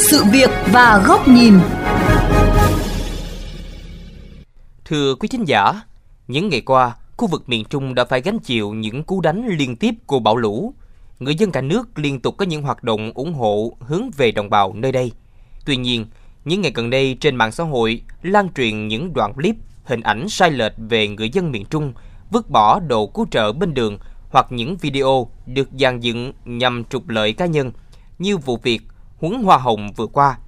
sự việc và góc nhìn. Thưa quý khán giả, những ngày qua, khu vực miền Trung đã phải gánh chịu những cú đánh liên tiếp của bão lũ. Người dân cả nước liên tục có những hoạt động ủng hộ hướng về đồng bào nơi đây. Tuy nhiên, những ngày gần đây trên mạng xã hội lan truyền những đoạn clip, hình ảnh sai lệch về người dân miền Trung vứt bỏ đồ cứu trợ bên đường hoặc những video được dàn dựng nhằm trục lợi cá nhân như vụ việc huấn hoa hồng vừa qua.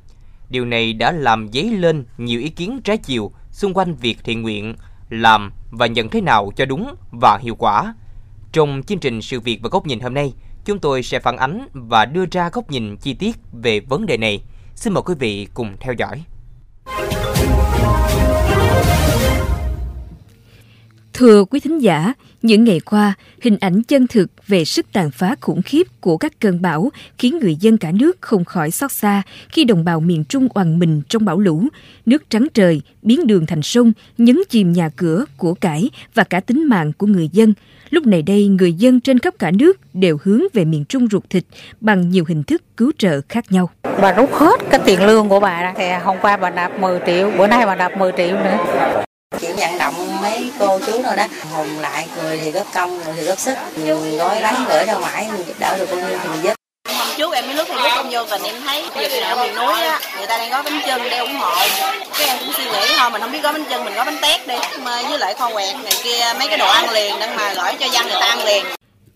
Điều này đã làm dấy lên nhiều ý kiến trái chiều xung quanh việc thiện nguyện làm và nhận thế nào cho đúng và hiệu quả. Trong chương trình sự việc và góc nhìn hôm nay, chúng tôi sẽ phản ánh và đưa ra góc nhìn chi tiết về vấn đề này. Xin mời quý vị cùng theo dõi. Thưa quý thính giả, những ngày qua, hình ảnh chân thực về sức tàn phá khủng khiếp của các cơn bão khiến người dân cả nước không khỏi xót xa khi đồng bào miền Trung oằn mình trong bão lũ, nước trắng trời, biến đường thành sông, nhấn chìm nhà cửa, của cải và cả tính mạng của người dân. Lúc này đây, người dân trên khắp cả nước đều hướng về miền Trung ruột thịt bằng nhiều hình thức cứu trợ khác nhau. Bà rút hết cái tiền lương của bà ra. Thì hôm qua bà nạp 10 triệu, bữa nay bà nạp 10 triệu nữa chỉ vận động mấy cô chú rồi đó. Hùng lại người thì góp công người thì góp sức. Gói bánh gửi ra mãi giúp đỡ được bao nhiêu thì mình giúp. Hôm trước em mới lúc Facebook em vô tình em thấy việc ở miền núi á người ta đang gói bánh chưng để ủng hộ. Cái em cũng suy nghĩ thôi mình không biết gói bánh chưng mình gói bánh tét đi. Mà với lại kho quẹt này kia mấy cái đồ ăn liền để mà gửi cho dân người ta ăn liền.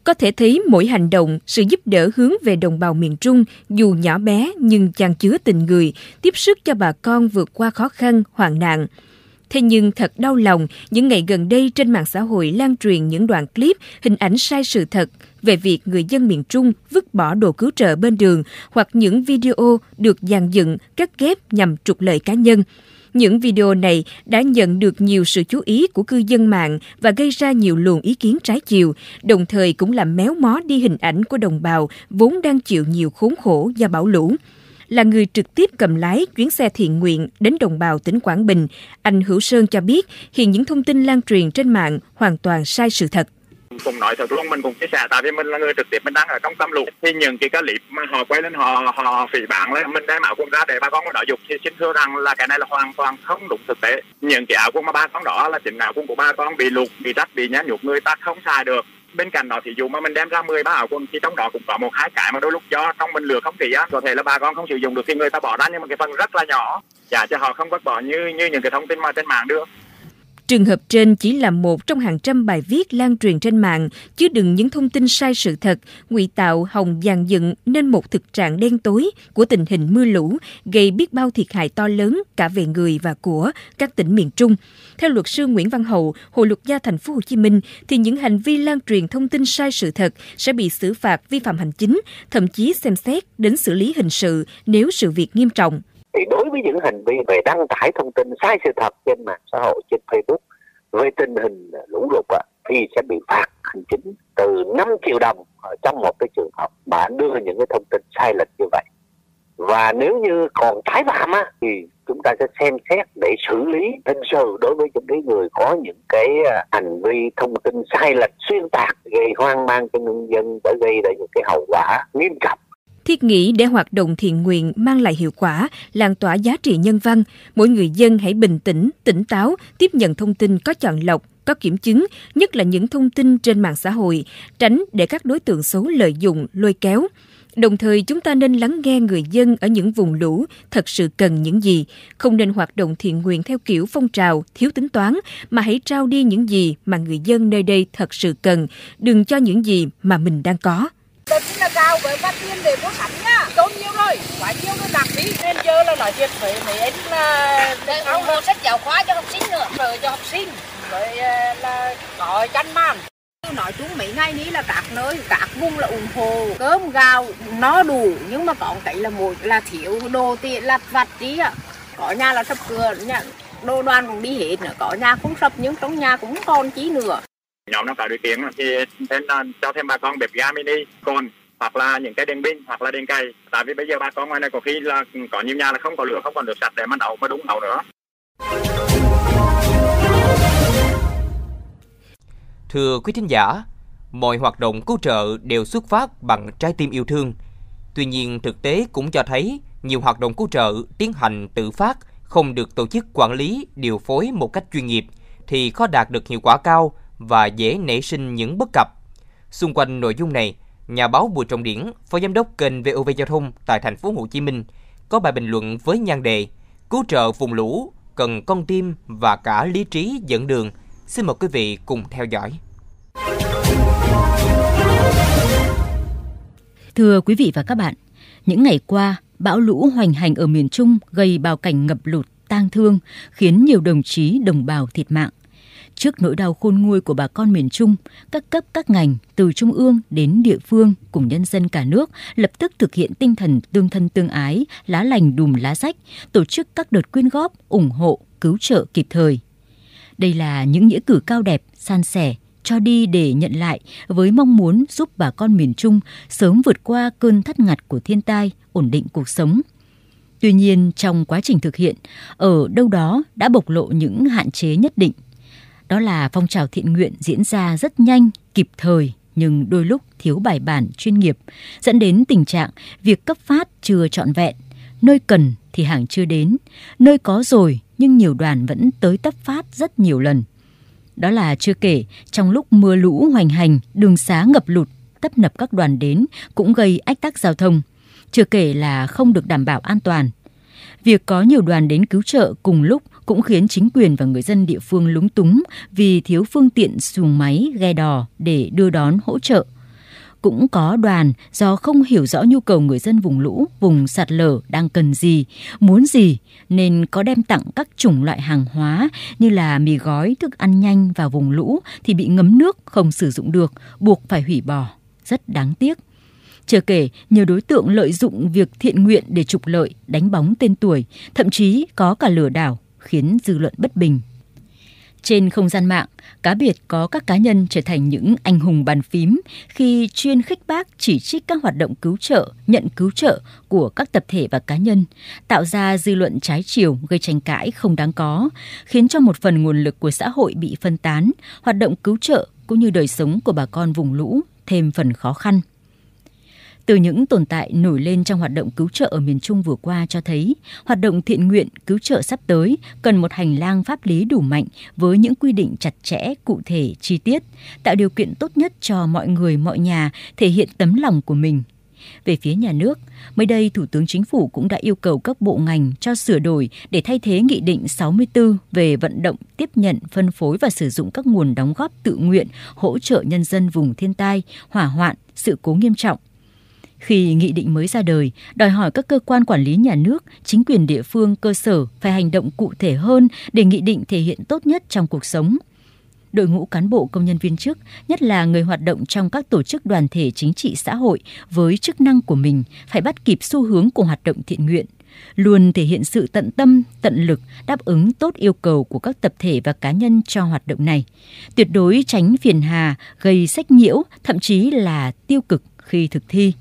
Có thể thấy mỗi hành động, sự giúp đỡ hướng về đồng bào miền Trung dù nhỏ bé nhưng chan chứa tình người, tiếp sức cho bà con vượt qua khó khăn, hoạn nạn. Thế nhưng thật đau lòng, những ngày gần đây trên mạng xã hội lan truyền những đoạn clip, hình ảnh sai sự thật về việc người dân miền Trung vứt bỏ đồ cứu trợ bên đường hoặc những video được dàn dựng, cắt ghép nhằm trục lợi cá nhân. Những video này đã nhận được nhiều sự chú ý của cư dân mạng và gây ra nhiều luồng ý kiến trái chiều, đồng thời cũng làm méo mó đi hình ảnh của đồng bào vốn đang chịu nhiều khốn khổ do bão lũ là người trực tiếp cầm lái chuyến xe thiện nguyện đến đồng bào tỉnh Quảng Bình, anh Hữu Sơn cho biết hiện những thông tin lan truyền trên mạng hoàn toàn sai sự thật. Cùng nói thật luôn mình cũng chia sẻ tại vì mình là người trực tiếp mình đang ở trong tâm lũ. Thì những cái clip mà họ quay lên họ họ phỉ báng lên mình đem áo quần ra để bà con có đỡ dục thì xin thưa rằng là cái này là hoàn toàn không đúng thực tế. Những cái áo quần mà ba con đó là chính áo quần của ba con bị lụt bị rách bị nhá nhục người ta không xài được bên cạnh đó thì dù mà mình đem ra 10 ba áo quần thì trong đó cũng có một hai cái mà đôi lúc do trong mình lừa không kỹ á. Có thể là bà con không sử dụng được thì người ta bỏ ra nhưng mà cái phần rất là nhỏ. Giả cho họ không vứt bỏ như như những cái thông tin mà trên mạng đưa. Trường hợp trên chỉ là một trong hàng trăm bài viết lan truyền trên mạng, chứa đựng những thông tin sai sự thật, ngụy tạo hồng dàn dựng nên một thực trạng đen tối của tình hình mưa lũ, gây biết bao thiệt hại to lớn cả về người và của các tỉnh miền Trung. Theo luật sư Nguyễn Văn Hậu, Hội luật gia thành phố Hồ Chí Minh, thì những hành vi lan truyền thông tin sai sự thật sẽ bị xử phạt vi phạm hành chính, thậm chí xem xét đến xử lý hình sự nếu sự việc nghiêm trọng thì đối với những hành vi về đăng tải thông tin sai sự thật trên mạng xã hội trên Facebook về tình hình lũ lụt à, thì sẽ bị phạt hành chính từ 5 triệu đồng ở trong một cái trường hợp mà đưa những cái thông tin sai lệch như vậy. Và nếu như còn tái phạm á thì chúng ta sẽ xem xét để xử lý hình sự đối với những cái người có những cái à, hành vi thông tin sai lệch xuyên tạc gây hoang mang cho nhân dân để gây ra những cái hậu quả nghiêm trọng thiết nghĩ để hoạt động thiện nguyện mang lại hiệu quả, lan tỏa giá trị nhân văn, mỗi người dân hãy bình tĩnh, tỉnh táo, tiếp nhận thông tin có chọn lọc, có kiểm chứng, nhất là những thông tin trên mạng xã hội, tránh để các đối tượng xấu lợi dụng, lôi kéo. Đồng thời chúng ta nên lắng nghe người dân ở những vùng lũ thật sự cần những gì, không nên hoạt động thiện nguyện theo kiểu phong trào, thiếu tính toán, mà hãy trao đi những gì mà người dân nơi đây thật sự cần, đừng cho những gì mà mình đang có. Tôi chính là cao với phát tiền để mua sắm nhá. Tốn nhiều rồi, quá nhiều rồi đặc phí. Nên giờ là nói chuyện với mấy anh là để không mua sách giáo khoa cho học sinh nữa, rồi cho học sinh, rồi ờ, là có chăn màn. Nói chung mấy ngày là các nơi các vùng là ủng hộ. Cơm gạo nó đủ. Nhưng mà có cái là một là thiếu đồ tiền lặt vặt tí ạ. Có nhà là sập cửa nhà đồ đoàn cũng đi hết nữa. Có nhà cũng sập nhưng trong nhà cũng còn chí nữa nhóm nó tạo điều kiện thì nên cho thêm bà con bếp ga mini còn hoặc là những cái đèn pin hoặc là đèn cây tại vì bây giờ bà con ngoài này có khi là có nhiều nhà là không có lửa không còn nước sạch để mà nấu mà đúng nấu nữa. Thưa quý thính giả, mọi hoạt động cứu trợ đều xuất phát bằng trái tim yêu thương. Tuy nhiên thực tế cũng cho thấy nhiều hoạt động cứu trợ tiến hành tự phát, không được tổ chức quản lý, điều phối một cách chuyên nghiệp thì khó đạt được hiệu quả cao và dễ nảy sinh những bất cập. Xung quanh nội dung này, nhà báo Bùi Trọng Điển, phó giám đốc kênh VOV Giao thông tại thành phố Hồ Chí Minh, có bài bình luận với nhan đề Cứu trợ vùng lũ cần con tim và cả lý trí dẫn đường. Xin mời quý vị cùng theo dõi. Thưa quý vị và các bạn, những ngày qua, bão lũ hoành hành ở miền Trung gây bao cảnh ngập lụt, tang thương, khiến nhiều đồng chí đồng bào thiệt mạng. Trước nỗi đau khôn nguôi của bà con miền Trung, các cấp các ngành từ trung ương đến địa phương cùng nhân dân cả nước lập tức thực hiện tinh thần tương thân tương ái, lá lành đùm lá rách, tổ chức các đợt quyên góp, ủng hộ, cứu trợ kịp thời. Đây là những nghĩa cử cao đẹp, san sẻ, cho đi để nhận lại với mong muốn giúp bà con miền Trung sớm vượt qua cơn thắt ngặt của thiên tai, ổn định cuộc sống. Tuy nhiên, trong quá trình thực hiện, ở đâu đó đã bộc lộ những hạn chế nhất định. Đó là phong trào thiện nguyện diễn ra rất nhanh, kịp thời nhưng đôi lúc thiếu bài bản chuyên nghiệp, dẫn đến tình trạng việc cấp phát chưa trọn vẹn, nơi cần thì hàng chưa đến, nơi có rồi nhưng nhiều đoàn vẫn tới tấp phát rất nhiều lần. Đó là chưa kể, trong lúc mưa lũ hoành hành, đường xá ngập lụt, tấp nập các đoàn đến cũng gây ách tắc giao thông. Chưa kể là không được đảm bảo an toàn. Việc có nhiều đoàn đến cứu trợ cùng lúc cũng khiến chính quyền và người dân địa phương lúng túng vì thiếu phương tiện xuồng máy, ghe đò để đưa đón hỗ trợ. Cũng có đoàn do không hiểu rõ nhu cầu người dân vùng lũ, vùng sạt lở đang cần gì, muốn gì nên có đem tặng các chủng loại hàng hóa như là mì gói, thức ăn nhanh vào vùng lũ thì bị ngấm nước không sử dụng được, buộc phải hủy bỏ. Rất đáng tiếc. Chưa kể, nhiều đối tượng lợi dụng việc thiện nguyện để trục lợi, đánh bóng tên tuổi, thậm chí có cả lừa đảo, khiến dư luận bất bình. Trên không gian mạng, cá biệt có các cá nhân trở thành những anh hùng bàn phím khi chuyên khích bác chỉ trích các hoạt động cứu trợ, nhận cứu trợ của các tập thể và cá nhân, tạo ra dư luận trái chiều gây tranh cãi không đáng có, khiến cho một phần nguồn lực của xã hội bị phân tán, hoạt động cứu trợ cũng như đời sống của bà con vùng lũ thêm phần khó khăn. Từ những tồn tại nổi lên trong hoạt động cứu trợ ở miền Trung vừa qua cho thấy, hoạt động thiện nguyện cứu trợ sắp tới cần một hành lang pháp lý đủ mạnh với những quy định chặt chẽ, cụ thể, chi tiết, tạo điều kiện tốt nhất cho mọi người, mọi nhà thể hiện tấm lòng của mình. Về phía nhà nước, mới đây Thủ tướng Chính phủ cũng đã yêu cầu các bộ ngành cho sửa đổi để thay thế Nghị định 64 về vận động tiếp nhận, phân phối và sử dụng các nguồn đóng góp tự nguyện hỗ trợ nhân dân vùng thiên tai, hỏa hoạn, sự cố nghiêm trọng khi nghị định mới ra đời, đòi hỏi các cơ quan quản lý nhà nước, chính quyền địa phương, cơ sở phải hành động cụ thể hơn để nghị định thể hiện tốt nhất trong cuộc sống. Đội ngũ cán bộ công nhân viên chức, nhất là người hoạt động trong các tổ chức đoàn thể chính trị xã hội với chức năng của mình phải bắt kịp xu hướng của hoạt động thiện nguyện, luôn thể hiện sự tận tâm, tận lực đáp ứng tốt yêu cầu của các tập thể và cá nhân cho hoạt động này. Tuyệt đối tránh phiền hà, gây sách nhiễu, thậm chí là tiêu cực khi thực thi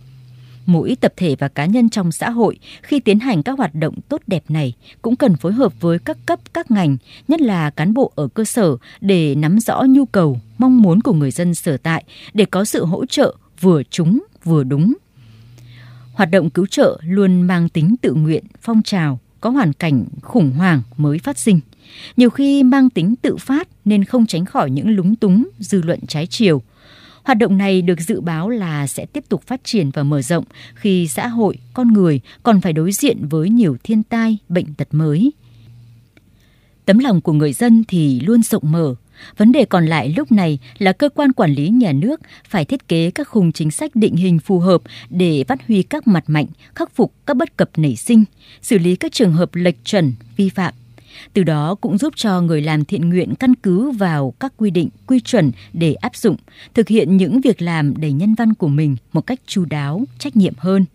mỗi tập thể và cá nhân trong xã hội khi tiến hành các hoạt động tốt đẹp này cũng cần phối hợp với các cấp các ngành, nhất là cán bộ ở cơ sở để nắm rõ nhu cầu, mong muốn của người dân sở tại để có sự hỗ trợ vừa trúng vừa đúng. Hoạt động cứu trợ luôn mang tính tự nguyện, phong trào, có hoàn cảnh khủng hoảng mới phát sinh. Nhiều khi mang tính tự phát nên không tránh khỏi những lúng túng, dư luận trái chiều – Hoạt động này được dự báo là sẽ tiếp tục phát triển và mở rộng khi xã hội, con người còn phải đối diện với nhiều thiên tai, bệnh tật mới. Tấm lòng của người dân thì luôn rộng mở. Vấn đề còn lại lúc này là cơ quan quản lý nhà nước phải thiết kế các khung chính sách định hình phù hợp để phát huy các mặt mạnh, khắc phục các bất cập nảy sinh, xử lý các trường hợp lệch chuẩn, vi phạm từ đó cũng giúp cho người làm thiện nguyện căn cứ vào các quy định, quy chuẩn để áp dụng, thực hiện những việc làm đầy nhân văn của mình một cách chu đáo, trách nhiệm hơn.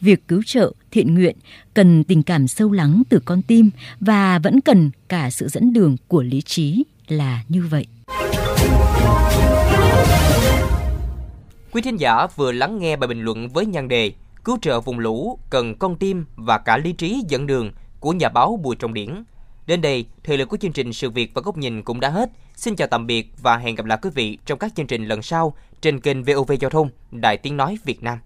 Việc cứu trợ, thiện nguyện cần tình cảm sâu lắng từ con tim và vẫn cần cả sự dẫn đường của lý trí là như vậy. Quý thính giả vừa lắng nghe bài bình luận với nhan đề Cứu trợ vùng lũ cần con tim và cả lý trí dẫn đường của nhà báo Bùi Trọng Điển Đến đây, thời lượng của chương trình Sự Việc và Góc Nhìn cũng đã hết. Xin chào tạm biệt và hẹn gặp lại quý vị trong các chương trình lần sau trên kênh VOV Giao thông, Đài Tiếng Nói Việt Nam.